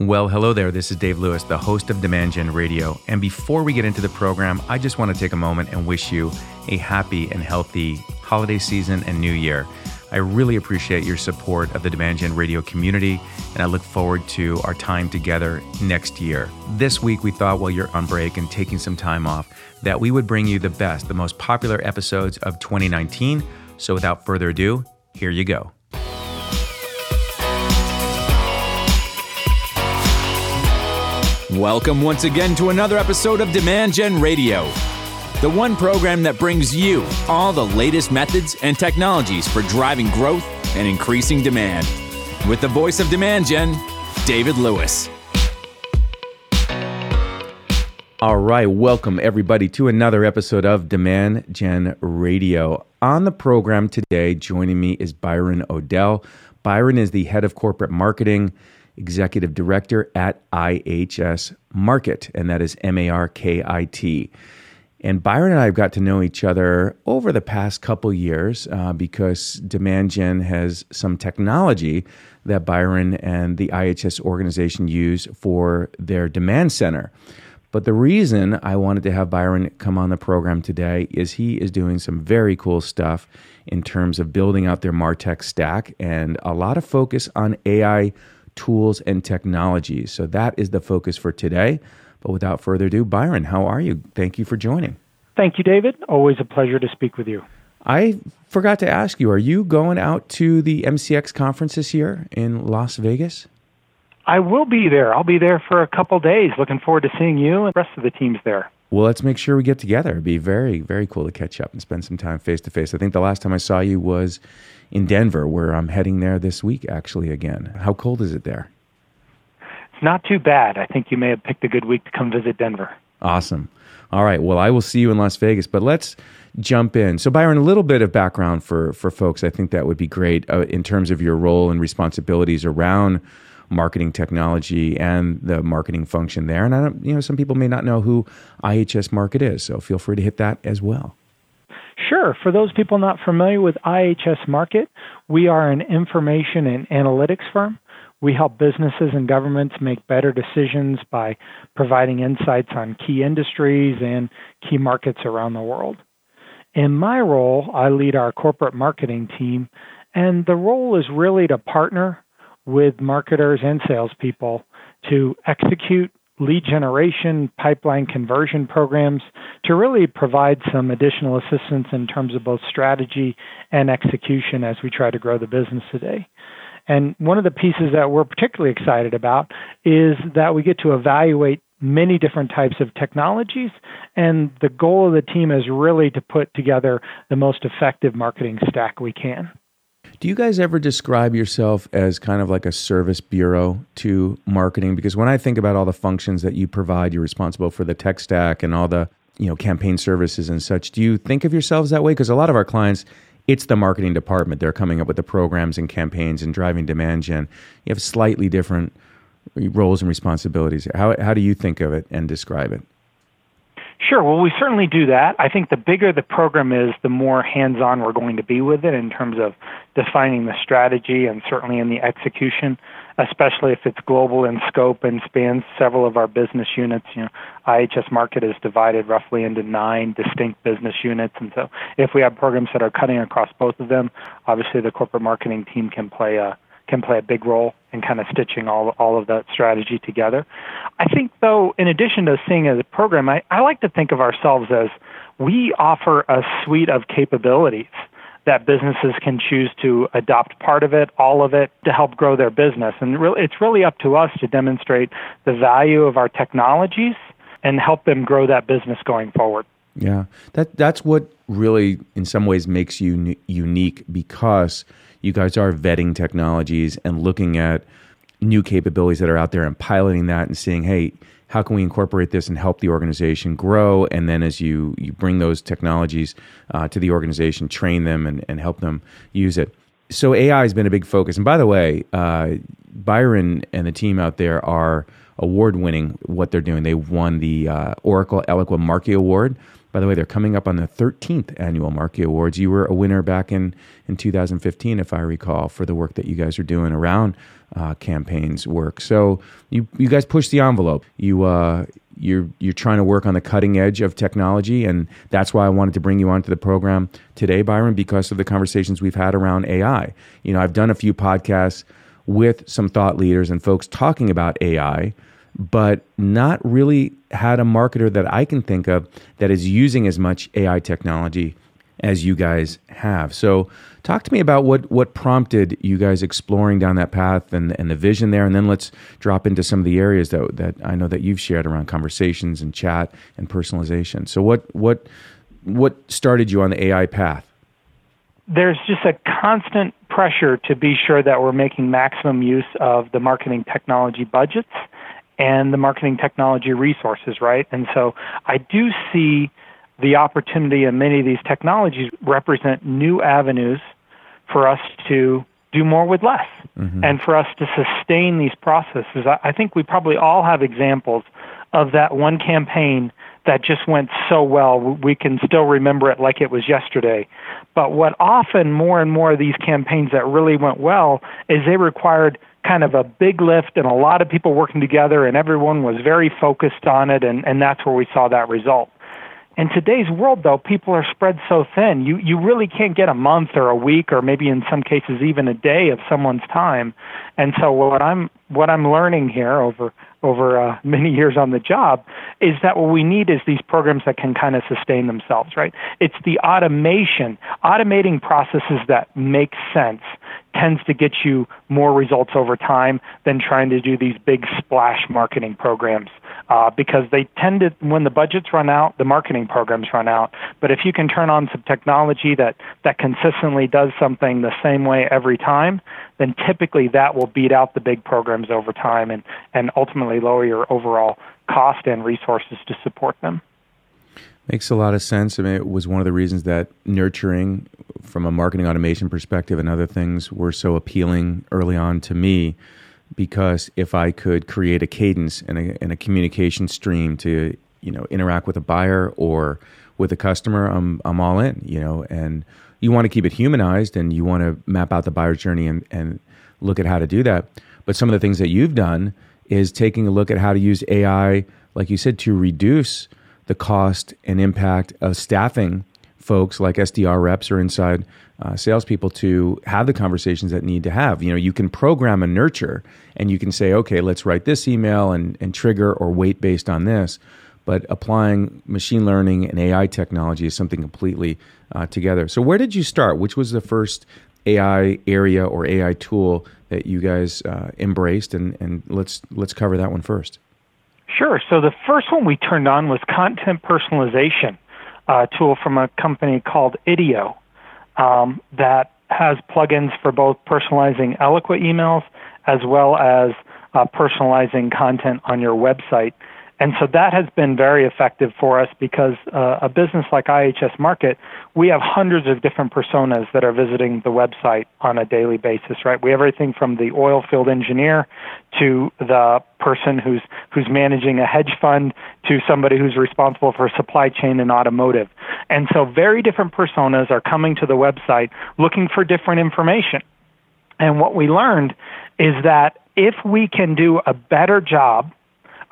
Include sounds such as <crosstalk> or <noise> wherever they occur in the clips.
Well, hello there. This is Dave Lewis, the host of Demand Gen Radio. And before we get into the program, I just want to take a moment and wish you a happy and healthy holiday season and new year. I really appreciate your support of the Demand Gen Radio community, and I look forward to our time together next year. This week, we thought while you're on break and taking some time off, that we would bring you the best, the most popular episodes of 2019. So without further ado, here you go. Welcome once again to another episode of Demand Gen Radio, the one program that brings you all the latest methods and technologies for driving growth and increasing demand. With the voice of Demand Gen, David Lewis. All right, welcome everybody to another episode of Demand Gen Radio. On the program today, joining me is Byron Odell. Byron is the head of corporate marketing executive director at IHS Markit, and that is M A R K I T. And Byron and I have got to know each other over the past couple years uh, because Demand Gen has some technology that Byron and the IHS organization use for their demand center. But the reason I wanted to have Byron come on the program today is he is doing some very cool stuff in terms of building out their Martech stack and a lot of focus on AI tools, and technologies. So that is the focus for today. But without further ado, Byron, how are you? Thank you for joining. Thank you, David. Always a pleasure to speak with you. I forgot to ask you, are you going out to the MCX conference this year in Las Vegas? I will be there. I'll be there for a couple days. Looking forward to seeing you and the rest of the teams there. Well, let's make sure we get together. It'd be very, very cool to catch up and spend some time face to face. I think the last time I saw you was in Denver, where I'm heading there this week, actually, again. How cold is it there? It's not too bad. I think you may have picked a good week to come visit Denver. Awesome. All right. Well, I will see you in Las Vegas, but let's jump in. So, Byron, a little bit of background for, for folks. I think that would be great uh, in terms of your role and responsibilities around marketing technology and the marketing function there. And I don't, you know, some people may not know who IHS Markit is, so feel free to hit that as well. Sure. For those people not familiar with IHS Markit, we are an information and analytics firm. We help businesses and governments make better decisions by providing insights on key industries and key markets around the world. In my role, I lead our corporate marketing team, and the role is really to partner with marketers and salespeople to execute lead generation, pipeline conversion programs to really provide some additional assistance in terms of both strategy and execution as we try to grow the business today. And one of the pieces that we're particularly excited about is that we get to evaluate many different types of technologies. And the goal of the team is really to put together the most effective marketing stack we can. Do you guys ever describe yourself as kind of like a service bureau to marketing? Because when I think about all the functions that you provide, you're responsible for the tech stack and all the you know campaign services and such. Do you think of yourselves that way? Because a lot of our clients, it's the marketing department. They're coming up with the programs and campaigns and driving demand gen. You have slightly different roles and responsibilities. How how do you think of it and describe it? Sure. Well, we certainly do that. I think the bigger the program is, the more hands on we're going to be with it in terms of defining the strategy and certainly in the execution, especially if it's global in scope and spans several of our business units. You know, IHS Markit is divided roughly into nine distinct business units. And so if we have programs that are cutting across both of them, obviously the corporate marketing team can play a can play a big role in kind of stitching all all of that strategy together. I think though, in addition to seeing as a program, I, I like to think of ourselves as we offer a suite of capabilities that businesses can choose to adopt part of it, all of it, to help grow their business. And really, it's really up to us to demonstrate the value of our technologies and help them grow that business going forward. Yeah, that that's what really, in some ways, makes you unique because you guys are vetting technologies and looking at new capabilities that are out there and piloting that and seeing, hey, how can we incorporate this and help the organization grow? And then as you, you bring those technologies uh, to the organization, train them and, and help them use it. So AI has been a big focus. And by the way, uh, Byron and the team out there are award winning what they're doing. They won the uh, Oracle Eloqua Markie Award By the way, they're coming up on the 13th annual Markie Awards. You were a winner back in, in 2015, if I recall, for the work that you guys are doing around uh, campaigns work. So you you guys push the envelope. You uh, you're you're trying to work on the cutting edge of technology, and that's why I wanted to bring you onto the program today, Byron, because of the conversations we've had around AI. You know, I've done a few podcasts with some thought leaders and folks talking about AI, but not really had a marketer that I can think of that is using as much AI technology as you guys have. So, talk to me about what what prompted you guys exploring down that path and and the vision there, and then let's drop into some of the areas that that I know that you've shared around conversations and chat and personalization. So, what what what started you on the AI path? There's just a constant pressure to be sure that we're making maximum use of the marketing technology budgets and the marketing technology resources, right? And so I do see the opportunity in many of these technologies represent new avenues for us to do more with less mm-hmm. and for us to sustain these processes. I think we probably all have examples of that one campaign that just went so well. We can still remember it like it was yesterday. But what often more and more of these campaigns that really went well is they required kind of a big lift and a lot of people working together and everyone was very focused on it and, and that's where we saw that result. In today's world, though, people are spread so thin. You you really can't get a month or a week or maybe in some cases even a day of someone's time. And so what I'm what I'm learning here over over uh, <laughs> many years on the job is that what we need is these programs that can kind of sustain themselves, right? It's the automation, automating processes that make sense tends to get you more results over time than trying to do these big splash marketing programs uh, because they tend to, when the budgets run out, the marketing programs run out. But if you can turn on some technology that, that consistently does something the same way every time, then typically that will beat out the big programs over time and, and ultimately lower your overall cost and resources to support them. Makes a lot of sense. I mean, it was one of the reasons that nurturing from a marketing automation perspective and other things were so appealing early on to me because if I could create a cadence and a, and a communication stream to you know interact with a buyer or with a customer, I'm I'm all in. You know, and you want to keep it humanized and you want to map out the buyer's journey and, and look at how to do that. But some of the things that you've done is taking a look at how to use AI, like you said, to reduce the cost and impact of staffing folks like SDR reps or inside uh, salespeople to have the conversations that need to have. You know, you can program a nurture and you can say, okay, let's write this email and, and trigger or wait based on this. But applying machine learning and AI technology is something completely uh, together. So, where did you start? Which was the first AI area or AI tool that you guys uh, embraced? And, and let's let's cover that one first. Sure. So the first one we turned on was content personalization uh, tool from a company called Idio um, that has plugins for both personalizing Eloqua emails as well as uh, personalizing content on your website. And so that has been very effective for us because uh, a business like IHS Markit, we have hundreds of different personas that are visiting the website on a daily basis, right? We have everything from the oil field engineer to the person who's who's managing a hedge fund to somebody who's responsible for supply chain and automotive. And so very different personas are coming to the website looking for different information. And what we learned is that if we can do a better job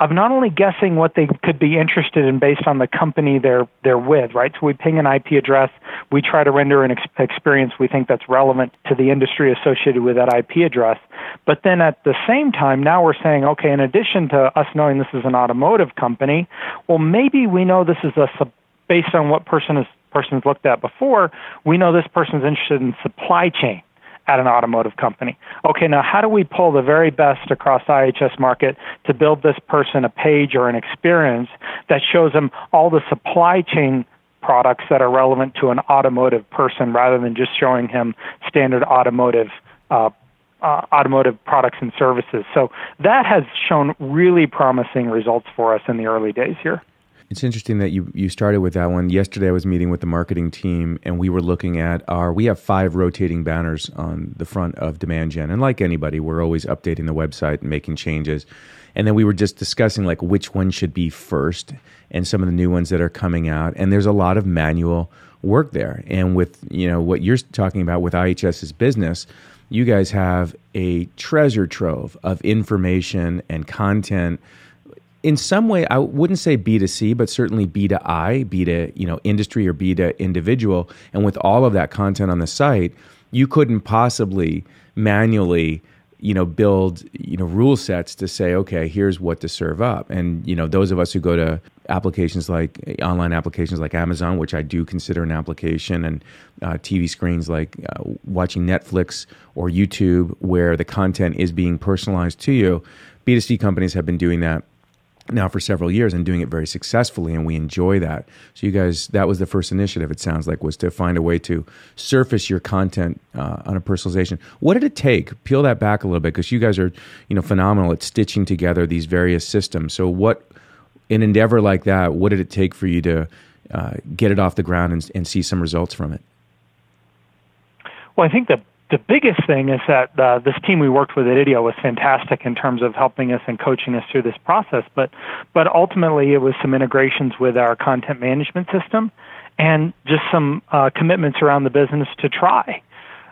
of not only guessing what they could be interested in based on the company they're they're with, right? So we ping an IP address, we try to render an ex- experience we think that's relevant to the industry associated with that IP address. But then at the same time, now we're saying, okay, in addition to us knowing this is an automotive company, well, maybe we know this is a based on what person is person's looked at before, we know this person's interested in supply chain at an automotive company. Okay, now how do we pull the very best across IHS Markit to build this person a page or an experience that shows them all the supply chain products that are relevant to an automotive person rather than just showing him standard automotive uh, uh, automotive products and services. So that has shown really promising results for us in the early days here. It's interesting that you you started with that one. Yesterday, I was meeting with the marketing team, and we were looking at our. We have five rotating banners on the front of Demand Gen, and like anybody, we're always updating the website and making changes. And then we were just discussing like which one should be first, and some of the new ones that are coming out. And there's a lot of manual work there. And with you know what you're talking about with IHS's business, you guys have a treasure trove of information and content in some way, I wouldn't say B to C, but certainly B to I, B to you know industry or B to individual. And with all of that content on the site, you couldn't possibly manually you know build you know rule sets to say okay here's what to serve up and you know those of us who go to applications like online applications like amazon which i do consider an application and uh, tv screens like uh, watching netflix or youtube where the content is being personalized to you b2c companies have been doing that now for several years and doing it very successfully and we enjoy that. So you guys that was the first initiative it sounds like was to find a way to surface your content uh, on a personalization. What did it take? Peel that back a little bit because you guys are you know phenomenal at stitching together these various systems. So what an endeavor like that what did it take for you to uh, get it off the ground and, and see some results from it? Well i think the the biggest thing is that uh, this team we worked with at Idio was fantastic in terms of helping us and coaching us through this process. But but ultimately, it was some integrations with our content management system, and just some uh, commitments around the business to try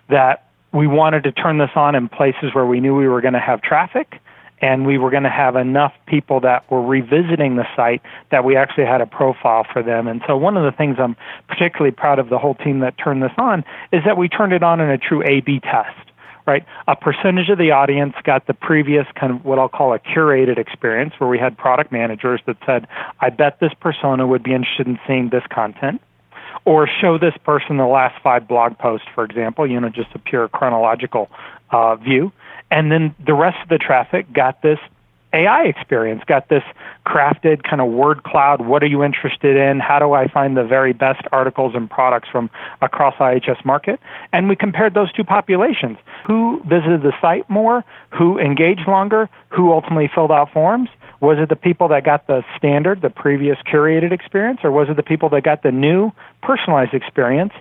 that we wanted to turn this on in places where we knew we were going to have traffic and we were going to have enough people that were revisiting the site that we actually had a profile for them. And so one of the things I'm particularly proud of the whole team that turned this on is that we turned it on in a true A/B test. Right, a percentage of the audience got the previous kind of what I'll call a curated experience, where we had product managers that said, "I bet this persona would be interested in seeing this content." or show this person the last five blog posts, for example, you know, just a pure chronological uh, view. And then the rest of the traffic got this AI experience, got this crafted kind of word cloud. What are you interested in? How do I find the very best articles and products from across IHS Markit? And we compared those two populations. Who visited the site more? Who engaged longer? Who ultimately filled out forms? Was it the people that got the standard, the previous curated experience, or was it the people that got the new personalized experience?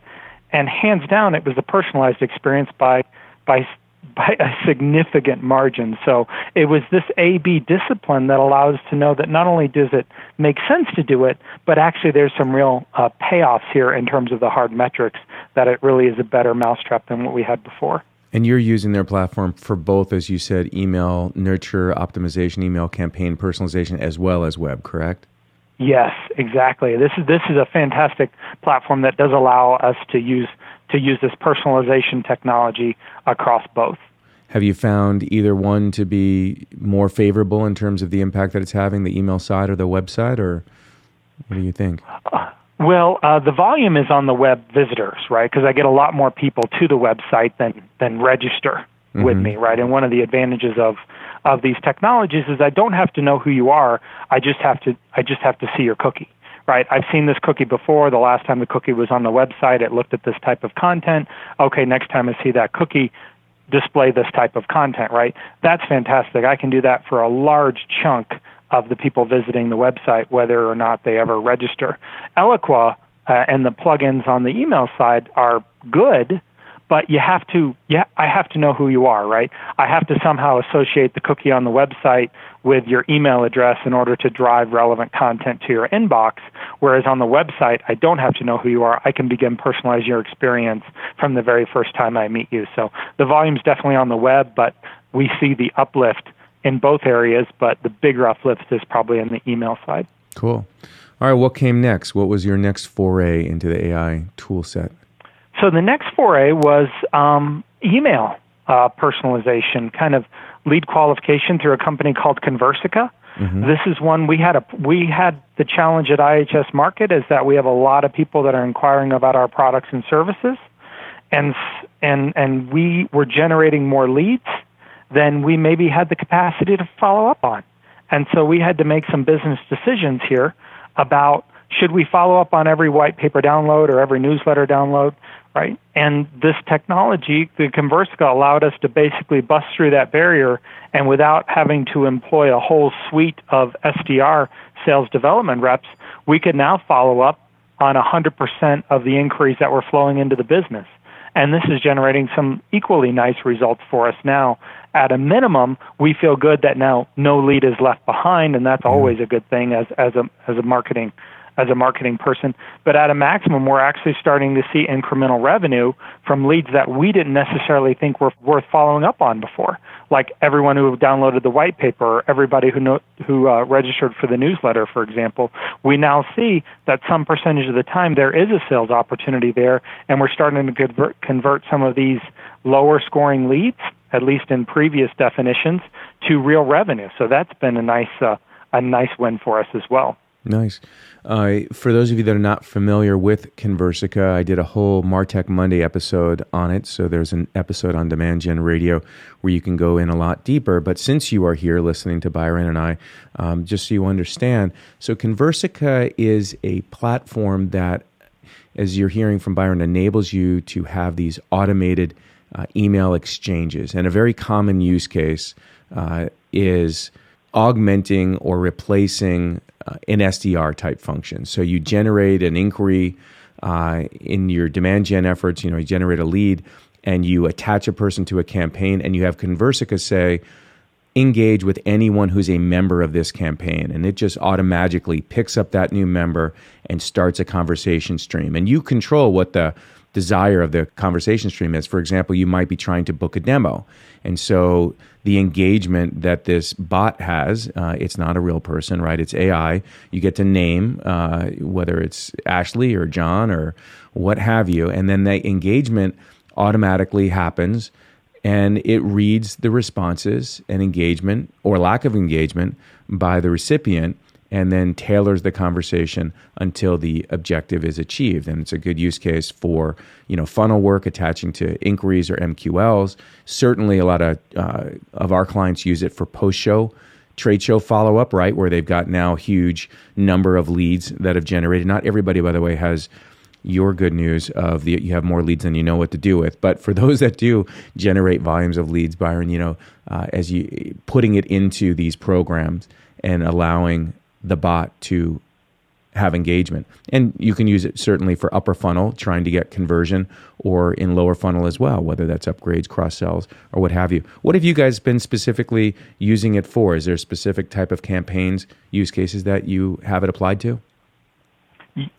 And hands down, it was the personalized experience by by by a significant margin. So it was this A B discipline that allows us to know that not only does it make sense to do it, but actually there's some real uh, payoffs here in terms of the hard metrics that it really is a better mousetrap than what we had before. And you're using their platform for both, as you said, email nurture optimization, email campaign personalization, as well as web, correct? Yes, exactly. This is this is a fantastic platform that does allow us to use to use this personalization technology across both. Have you found either one to be more favorable in terms of the impact that it's having, the email side or the website, or what do you think? Uh, well, uh, the volume is on the web visitors, right? Because I get a lot more people to the website than than register mm-hmm. with me, right? And one of the advantages of of these technologies is I don't have to know who you are. I just have to I just have to see your cookie right? I've seen this cookie before. The last time the cookie was on the website, it looked at this type of content. Okay, next time I see that cookie, display this type of content, right? That's fantastic. I can do that for a large chunk of the people visiting the website, whether or not they ever register. Eloqua uh, and the plugins on the email side are good, but you have to yeah i have to know who you are right? I have to somehow associate the cookie on the website with your email address in order to drive relevant content to your inbox whereas on the website i don't have to know who you are. I can begin personalize your experience from the very first time i meet you. So the volume's definitely on the web but we see the uplift in both areas but the bigger uplift is probably on the email side. Cool. All right what came next? What was your next foray into the ai tool set so the next foray was um, email uh, personalization, kind of lead qualification through a company called Conversica. Mm-hmm. This is one we had a we had the challenge at IHS Markit is that we have a lot of people that are inquiring about our products and services, and and and we were generating more leads than we maybe had the capacity to follow up on, and so we had to make some business decisions here about should we follow up on every white paper download or every newsletter download right? And this technology, the Conversica, allowed us to basically bust through that barrier and without having to employ a whole suite of SDR sales development reps, we could now follow up on 100% of the inquiries that were flowing into the business. And this is generating some equally nice results for us now. At a minimum, we feel good that now no lead is left behind, and that's always a good thing as, as a as a marketing as a marketing person. But at a maximum, we're actually starting to see incremental revenue from leads that we didn't necessarily think were worth following up on before, like everyone who downloaded the white paper or everybody who know, who uh, registered for the newsletter, for example. We now see that some percentage of the time there is a sales opportunity there, and we're starting to convert, convert some of these lower scoring leads, at least in previous definitions, to real revenue. So that's been a nice uh, a nice win for us as well. Nice. Uh, for those of you that are not familiar with Conversica, I did a whole Martech Monday episode on it. So there's an episode on Demand Gen Radio where you can go in a lot deeper. But since you are here listening to Byron and I, um, just so you understand, so Conversica is a platform that, as you're hearing from Byron, enables you to have these automated uh, email exchanges. And a very common use case uh, is augmenting or replacing uh, an SDR type function. So you generate an inquiry uh, in your demand gen efforts, you know, you generate a lead and you attach a person to a campaign and you have Conversica say, engage with anyone who's a member of this campaign. And it just automatically picks up that new member and starts a conversation stream. And you control what the desire of the conversation stream is. For example, you might be trying to book a demo. And so the engagement that this bot has, uh, it's not a real person, right? It's AI. You get to name uh, whether it's Ashley or John or what have you. And then the engagement automatically happens and it reads the responses and engagement or lack of engagement by the recipient and then tailors the conversation until the objective is achieved. And it's a good use case for you know funnel work attaching to inquiries or MQLs. Certainly, a lot of uh, of our clients use it for post show trade show follow up, right, where they've got now huge number of leads that have generated. Not everybody, by the way, has your good news of the you have more leads than you know what to do with. But for <laughs> those that do generate volumes of leads, Byron, you know, uh, as you putting it into these programs and allowing the bot to have engagement. And you can use it certainly for upper funnel, trying to get conversion, or in lower funnel as well, whether that's upgrades, cross sells, or what have you. What have you guys been specifically using it for? Is there a specific type of campaigns, use cases that you have it applied to?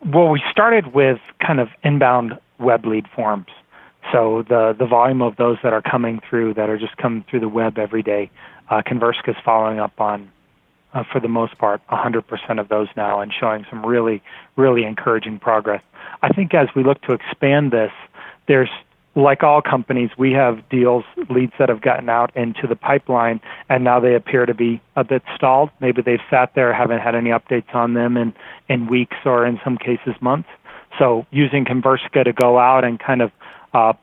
Well, we started with kind of inbound web lead forms. So the, the volume of those that are coming through that are just coming through the web every day, uh, is following up on uh, for the most part, 100% of those now, and showing some really, really encouraging progress. I think as we look to expand this, there's like all companies, we have deals, leads that have gotten out into the pipeline, and now they appear to be a bit stalled. Maybe they've sat there, haven't had any updates on them in, in weeks or in some cases months. So using Conversica to go out and kind of uh,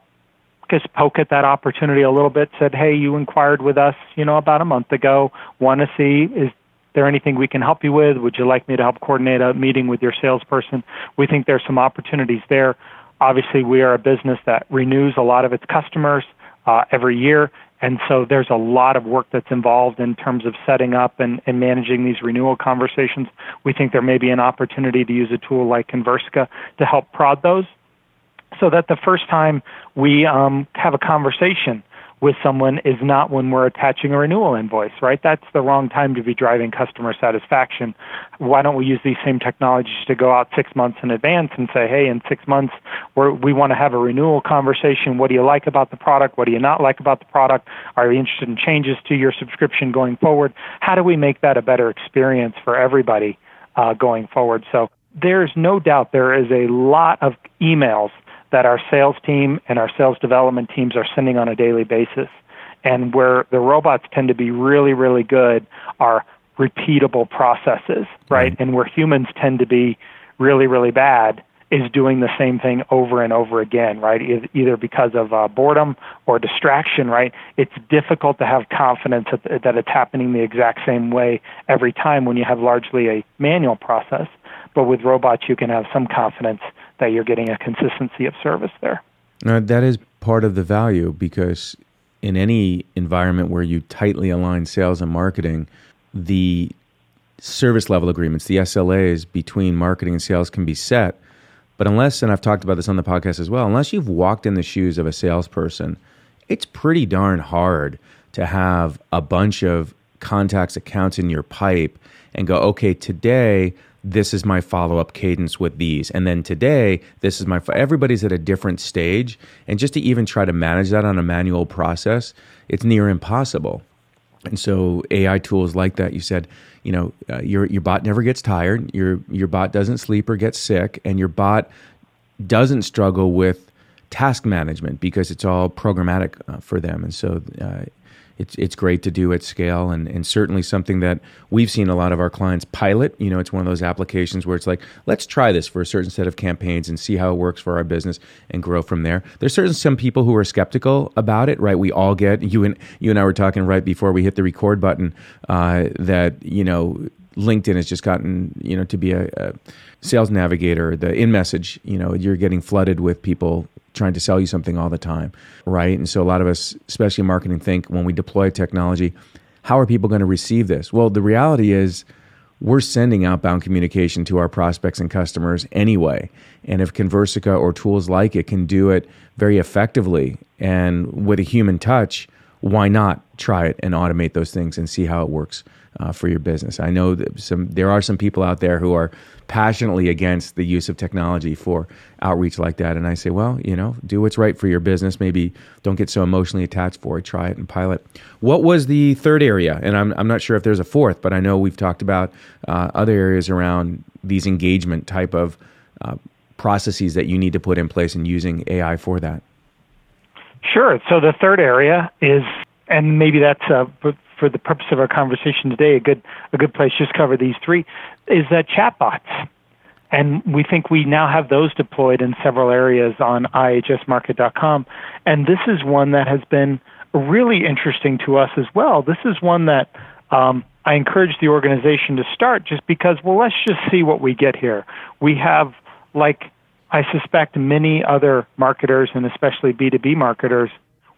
just poke at that opportunity a little bit, said, hey, you inquired with us, you know, about a month ago, want to see is there anything we can help you with? Would you like me to help coordinate a meeting with your salesperson? We think there's some opportunities there. Obviously, we are a business that renews a lot of its customers uh, every year, and so there's a lot of work that's involved in terms of setting up and, and managing these renewal conversations. We think there may be an opportunity to use a tool like Conversica to help prod those so that the first time we um, have a conversation with someone is not when we're attaching a renewal invoice, right? That's the wrong time to be driving customer satisfaction. Why don't we use these same technologies to go out six months in advance and say, hey, in six months, we're, we want to have a renewal conversation. What do you like about the product? What do you not like about the product? Are you interested in changes to your subscription going forward? How do we make that a better experience for everybody uh, going forward? So there's no doubt there is a lot of emails that our sales team and our sales development teams are sending on a daily basis. And where the robots tend to be really, really good are repeatable processes, right? Mm-hmm. And where humans tend to be really, really bad is doing the same thing over and over again, right? Either because of uh, boredom or distraction, right? It's difficult to have confidence that, that it's happening the exact same way every time when you have largely a manual process. But with robots, you can have some confidence that you're getting a consistency of service there. Uh, that is part of the value because in any environment where you tightly align sales and marketing, the service level agreements, the SLAs between marketing and sales can be set. But unless, and I've talked about this on the podcast as well, unless you've walked in the shoes of a salesperson, it's pretty darn hard to have a bunch of contacts, accounts in your pipe and go, okay, today this is my follow up cadence with these. And then today, this is my, everybody's at a different stage. And just to even try to manage that on a manual process, it's near impossible. And so AI tools like that, you said, you know, uh, your, your bot never gets tired, your, your bot doesn't sleep or get sick, and your bot doesn't struggle with task management because it's all programmatic uh, for them. And so uh, it's it's great to do at scale and, and certainly something that we've seen a lot of our clients pilot. You know, it's one of those applications where it's like, let's try this for a certain set of campaigns and see how it works for our business and grow from there. There's certain some people who are skeptical about it, right? We all get you and you and I were talking right before we hit the record button uh, that you know LinkedIn has just gotten you know to be a, a sales navigator. The in message, you know, you're getting flooded with people trying to sell you something all the time, right? And so a lot of us, especially in marketing, think when we deploy technology, how are people going to receive this? Well, the reality is we're sending outbound communication to our prospects and customers anyway. And if Conversica or tools like it can do it very effectively and with a human touch, why not try it and automate those things and see how it works uh, for your business? I know that some there are some people out there who are passionately against the use of technology for outreach like that. And I say, well, you know, do what's right for your business. Maybe don't get so emotionally attached for it. Try it and pilot. What was the third area? And I'm, I'm not sure if there's a fourth, but I know we've talked about uh, other areas around these engagement type of uh, processes that you need to put in place and using AI for that. Sure. So the third area is, and maybe that's uh, for the purpose of our conversation today, a good a good place to just cover these three is that chatbots. And we think we now have those deployed in several areas on ihsmarkit.com. And this is one that has been really interesting to us as well. This is one that um, I encourage the organization to start just because, well, let's just see what we get here. We have, like I suspect, many other marketers and especially B2B marketers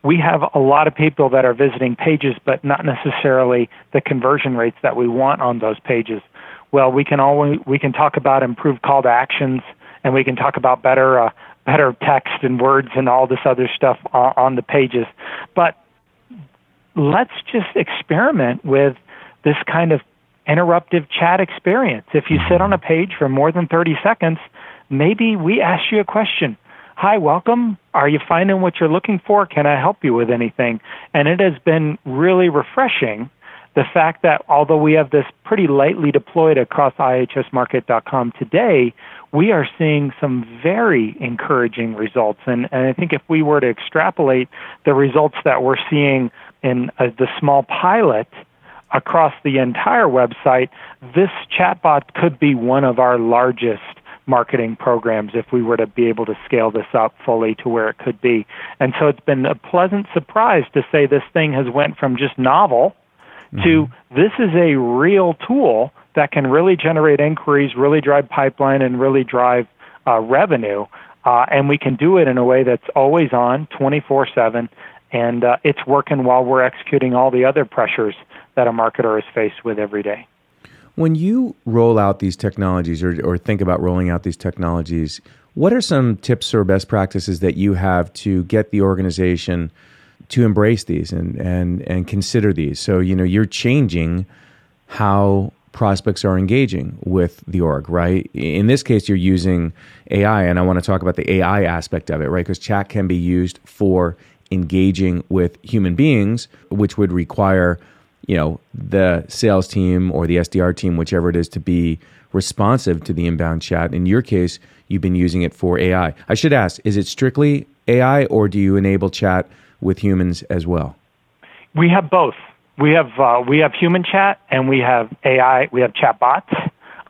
we have a lot of people that are visiting pages, but not necessarily the conversion rates that we want on those pages. Well, we can always we can talk about improved call to actions, and we can talk about better uh, better text and words and all this other stuff on, on the pages. But let's just experiment with this kind of interruptive chat experience. If you sit on a page for more than 30 seconds, maybe we ask you a question Hi, welcome. Are you finding what you're looking for? Can I help you with anything? And it has been really refreshing the fact that although we have this pretty lightly deployed across ihsmarkit.com today, we are seeing some very encouraging results. And, and I think if we were to extrapolate the results that we're seeing in uh, the small pilot across the entire website, this chatbot could be one of our largest marketing programs if we were to be able to scale this up fully to where it could be. And so it's been a pleasant surprise to say this thing has went from just novel mm-hmm. to this is a real tool that can really generate inquiries, really drive pipeline, and really drive uh, revenue. Uh, and we can do it in a way that's always on, 24 7, and uh, it's working while we're executing all the other pressures that a marketer is faced with every day. When you roll out these technologies or, or think about rolling out these technologies, what are some tips or best practices that you have to get the organization to embrace these and, and, and consider these? So, you know, you're changing how prospects are engaging with the org, right? In this case, you're using AI, and I want to talk about the AI aspect of it, right? Because chat can be used for engaging with human beings, which would require you know the sales team or the SDR team, whichever it is, to be responsive to the inbound chat. In your case, you've been using it for AI. I should ask: Is it strictly AI, or do you enable chat with humans as well? We have both. We have uh, we have human chat and we have AI. We have chat bots,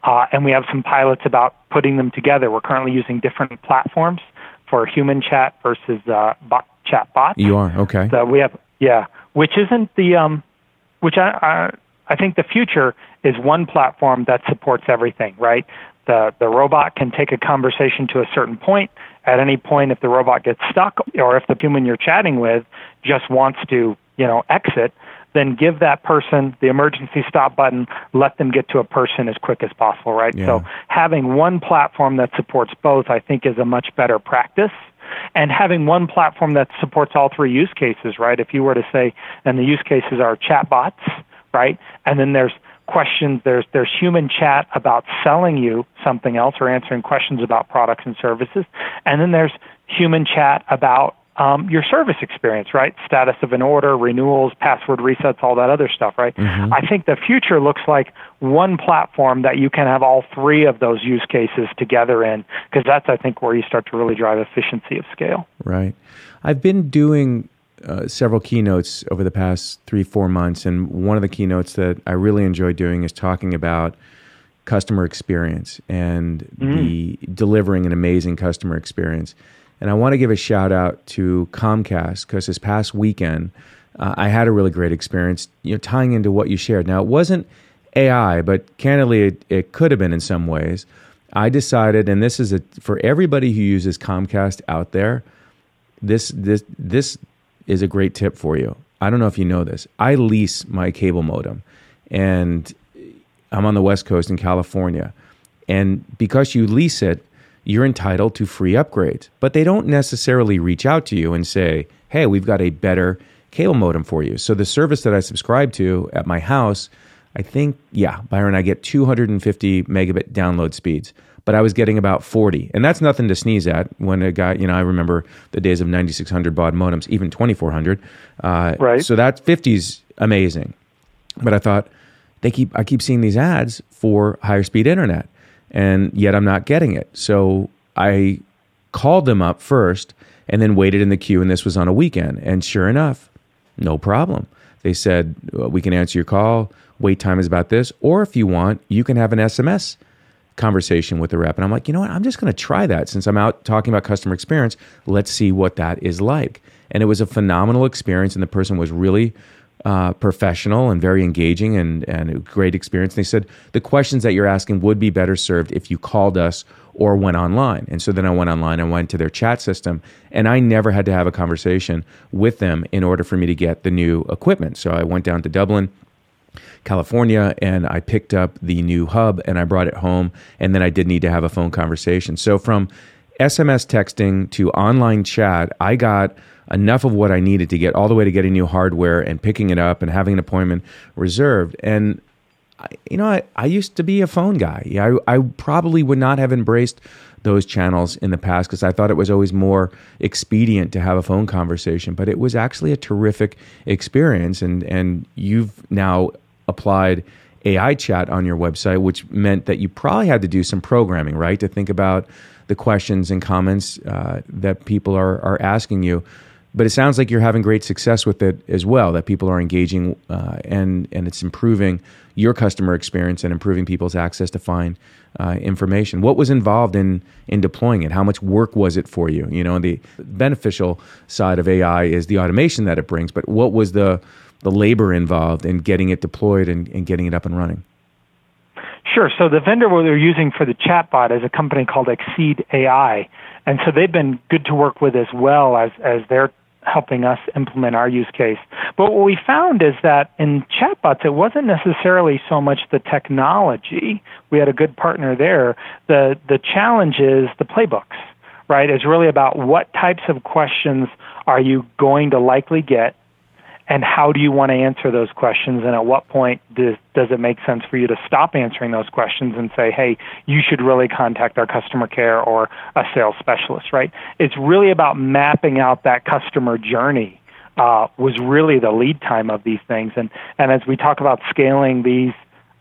uh, and we have some pilots about putting them together. We're currently using different platforms for human chat versus uh, bot, chat bots. You are okay. So we have yeah, which isn't the um, which I, I I think the future is one platform that supports everything, right? The, the robot can take a conversation to a certain point. At any point, if the robot gets stuck or if the human you're chatting with just wants to, you know, exit, then give that person the emergency stop button, let them get to a person as quick as possible, right? Yeah. So having one platform that supports both, I think, is a much better practice. And having one platform that supports all three use cases, right? If you were to say, and the use cases are chatbots, right? And then there's questions, there's there's human chat about selling you something else or answering questions about products and services, and then there's human chat about um, your service experience, right? Status of an order, renewals, password resets, all that other stuff, right? Mm-hmm. I think the future looks like one platform that you can have all three of those use cases together in, because that's, I think, where you start to really drive efficiency of scale. Right. I've been doing uh, several keynotes over the past three, four months. And one of the keynotes that I really enjoy doing is talking about customer experience and mm. the delivering an amazing customer experience. And I want to give a shout out to Comcast because this past weekend uh, I had a really great experience. You know, tying into what you shared. Now it wasn't AI, but candidly, it, it could have been in some ways. I decided, and this is a, for everybody who uses Comcast out there. This this this is a great tip for you. I don't know if you know this. I lease my cable modem, and I'm on the West Coast in California. And because you lease it, you're entitled to free upgrades. But they don't necessarily reach out to you and say, hey, we've got a better cable modem for you. So the service that I subscribe to at my house, I think, yeah, Byron, I get 250 megabit download speeds but I was getting about 40. And that's nothing to sneeze at when a guy, you know, I remember the days of 9600 baud modems, even 2400. Uh, right. So that 50's amazing. But I thought, they keep, I keep seeing these ads for higher speed internet, and yet I'm not getting it. So I called them up first and then waited in the queue, and this was on a weekend. And sure enough, no problem. They said, uh, we can answer your call. Wait time is about this. Or if you want, you can have an SMS conversation with the rep. And I'm like, you know what? I'm just going to try that since I'm out talking about customer experience. Let's see what that is like. And it was a phenomenal experience. And the person was really uh, professional and very engaging and, and a great experience. And they said the questions that you're asking would be better served if you called us or went online. And so then I went online and went to their chat system, and I never had to have a conversation with them in order for me to get the new equipment. So I went down to Dublin California and I picked up the new hub and I brought it home. And then I did need to have a phone conversation. So from SMS texting to online chat, I got enough of what I needed to get all the way to getting new hardware and picking it up and having an appointment reserved. And you know, I, I used to be a phone guy. I, I probably would not have embraced those channels in the past because I thought it was always more expedient to have a phone conversation. But it was actually a terrific experience, and and you've now applied AI chat on your website, which meant that you probably had to do some programming, right, to think about the questions and comments uh, that people are, are asking you. But it sounds like you're having great success with it as well, that people are engaging uh, and, and it's improving your customer experience and improving people's access to find uh, information. What was involved in, in deploying it? How much work was it for you? You know, the beneficial side of AI is the automation that it brings, but what was the the labor involved in getting it deployed and, and getting it up and running? Sure. So the vendor we are using for the chatbot is a company called Exceed AI, and so they've been good to work with as well as as they're helping us implement our use case. But what we found is that in chatbots, it wasn't necessarily so much the technology. We had a good partner there. The the challenge is the playbooks, right? It's really about what types of questions are you going to likely get and how do you want to answer those questions and at what point does, does it make sense for you to stop answering those questions and say hey you should really contact our customer care or a sales specialist right it's really about mapping out that customer journey uh, was really the lead time of these things and and as we talk about scaling these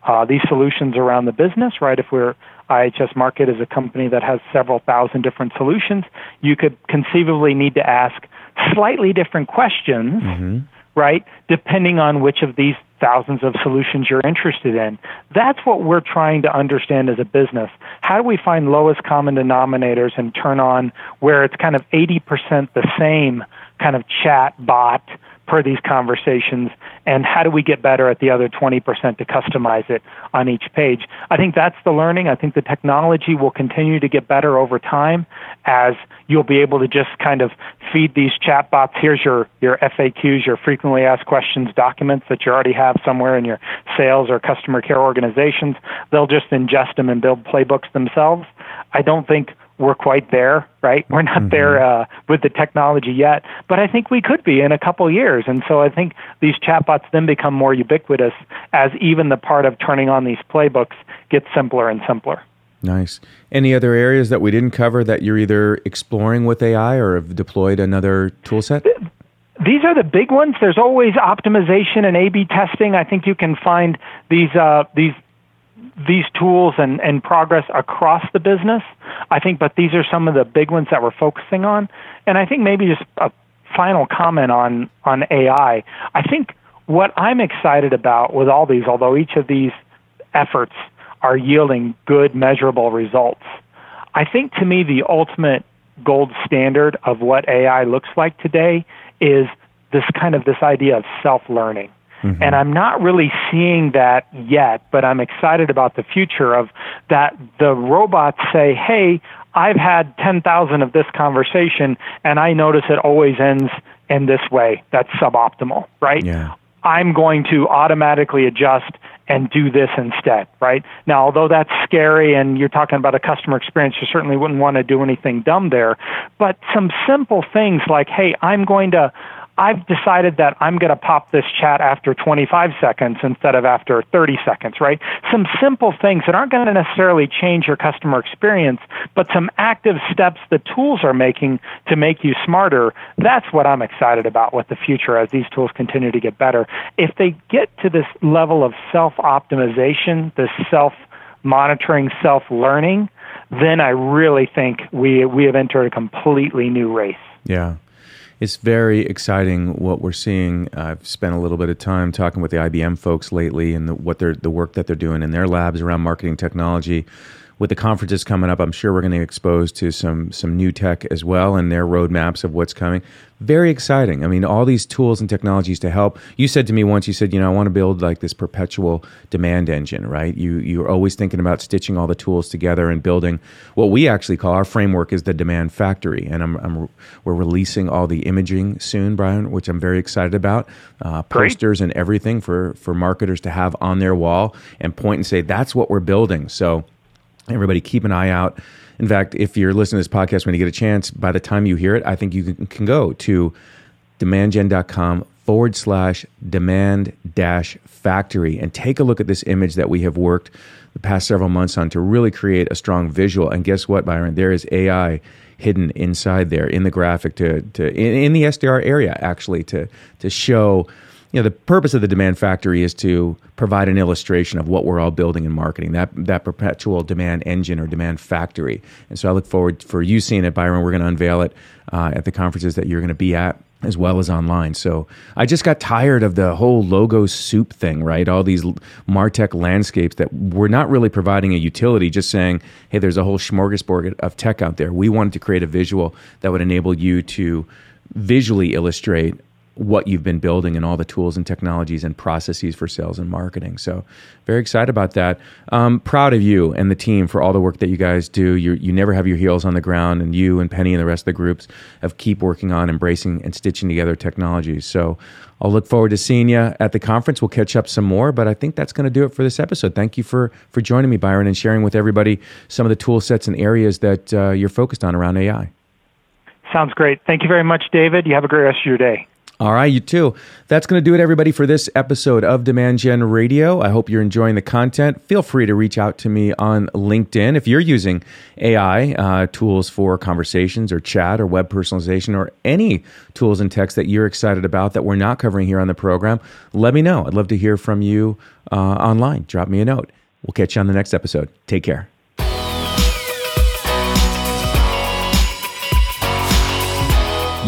uh, these solutions around the business right if we're IHS Markit is a company that has several thousand different solutions. You could conceivably need to ask slightly different questions mm-hmm right? Depending on which of these thousands of solutions you're interested in. That's what we're trying to understand as a business. How do we find lowest common denominators and turn on where it's kind of 80% the same kind of chat bot per these conversations and how do we get better at the other 20% to customize it on each page? I think that's the learning. I think the technology will continue to get better over time as you'll be able to just kind of feed these chatbots here's your your faqs your frequently asked questions documents that you already have somewhere in your sales or customer care organizations. They'll just ingest them and build playbooks themselves. I don't think we're quite there, right? We're not mm-hmm. there uh, with the technology yet, but I think we could be in a couple years. And so I think these chatbots then become more ubiquitous as even the part of turning on these playbooks gets simpler and simpler. Nice. Any other areas that we didn't cover that you're either exploring with AI or have deployed another tool set? These are the big ones. There's always optimization and A/B testing. I think you can find these uh, these these tools and, and progress across the business. I think, but these are some of the big ones that we're focusing on. And I think maybe just a final comment on, on AI. I think what I'm excited about with all these, although each of these efforts are yielding good, measurable results, I think to me the ultimate gold standard of what AI looks like today is this kind of this idea of self-learning. Mm-hmm. And I'm not really seeing that yet, but I'm excited about the future of that the robots say, hey, I've had 10,000 of this conversation and I notice it always ends in this way. That's suboptimal, right? Yeah. I'm going to automatically adjust and do this instead, right? Now, although that's scary and you're talking about a customer experience, you certainly wouldn't want to do anything dumb there. But some simple things like, hey, I'm going to I've decided that I'm going to pop this chat after 25 seconds instead of after 30 seconds, right? Some simple things that aren't going to necessarily change your customer experience, but some active steps the tools are making to make you smarter. That's what I'm excited about with the future as these tools continue to get better. If they get to this level of self optimization, this self monitoring, self learning, then I really think we, we have entered a completely new race. Yeah it's very exciting what we're seeing. I've spent a little bit of time talking with the IBM folks lately and the, what they're the work that they're doing in their labs around marketing technology with the conferences coming up, I'm sure we're going to expose to some some new tech as well and their roadmaps of what's coming. Very exciting. I mean, all these tools and technologies to help. You said to me once, you said, you know, I want to build like this perpetual demand engine, right? You you're always thinking about stitching all the tools together and building what we actually call our framework is the demand factory. And I'm, I'm we're releasing all the imaging soon, Byron, which I'm very excited about. Uh, posters and everything for for marketers to have on their wall and point and say that's what we're building. So Everybody, keep an eye out. In fact, if you're listening to this podcast when you get a chance, by the time you hear it, I think you can, can go to demandgen.com forward slash demand dash factory and take a look at this image that we have worked the past several months on to really create a strong visual. And guess what, Byron? There is AI hidden inside there in the graphic to, to in, in the SDR area actually to to show you know the purpose of the demand factory is to provide an illustration of what we're all building in marketing that that perpetual demand engine or demand factory and so i look forward for you seeing it byron we're going to unveil it uh, at the conferences that you're going to be at as well as online. So I just got tired of the whole logo soup thing, right? All these Martech landscapes that were not really providing a utility, just saying, hey, there's a whole smorgasbord of tech out there. We wanted to create a visual that would enable you to visually illustrate what you've been building and all the tools and technologies and processes for sales and marketing. So, very excited about that. Um, proud of you and the team for all the work that you guys do. You you never have your heels on the ground, and you and Penny and the rest of the groups have keep working on embracing and stitching together technologies. So, I'll look forward to seeing you at the conference. We'll catch up some more, but I think that's going to do it for this episode. Thank you for for joining me, Byron, and sharing with everybody some of the tool sets and areas that uh, you're focused on around AI. Sounds great. Thank you very much, David. You have a great rest of your day. All right, you too. That's going to do it, everybody, for this episode of Demand Gen Radio. I hope you're enjoying the content. Feel free to reach out to me on LinkedIn if you're using AI uh, tools for conversations or chat or web personalization or any tools and text that you're excited about that we're not covering here on the program. Let me know. I'd love to hear from you uh, online. Drop me a note. We'll catch you on the next episode. Take care.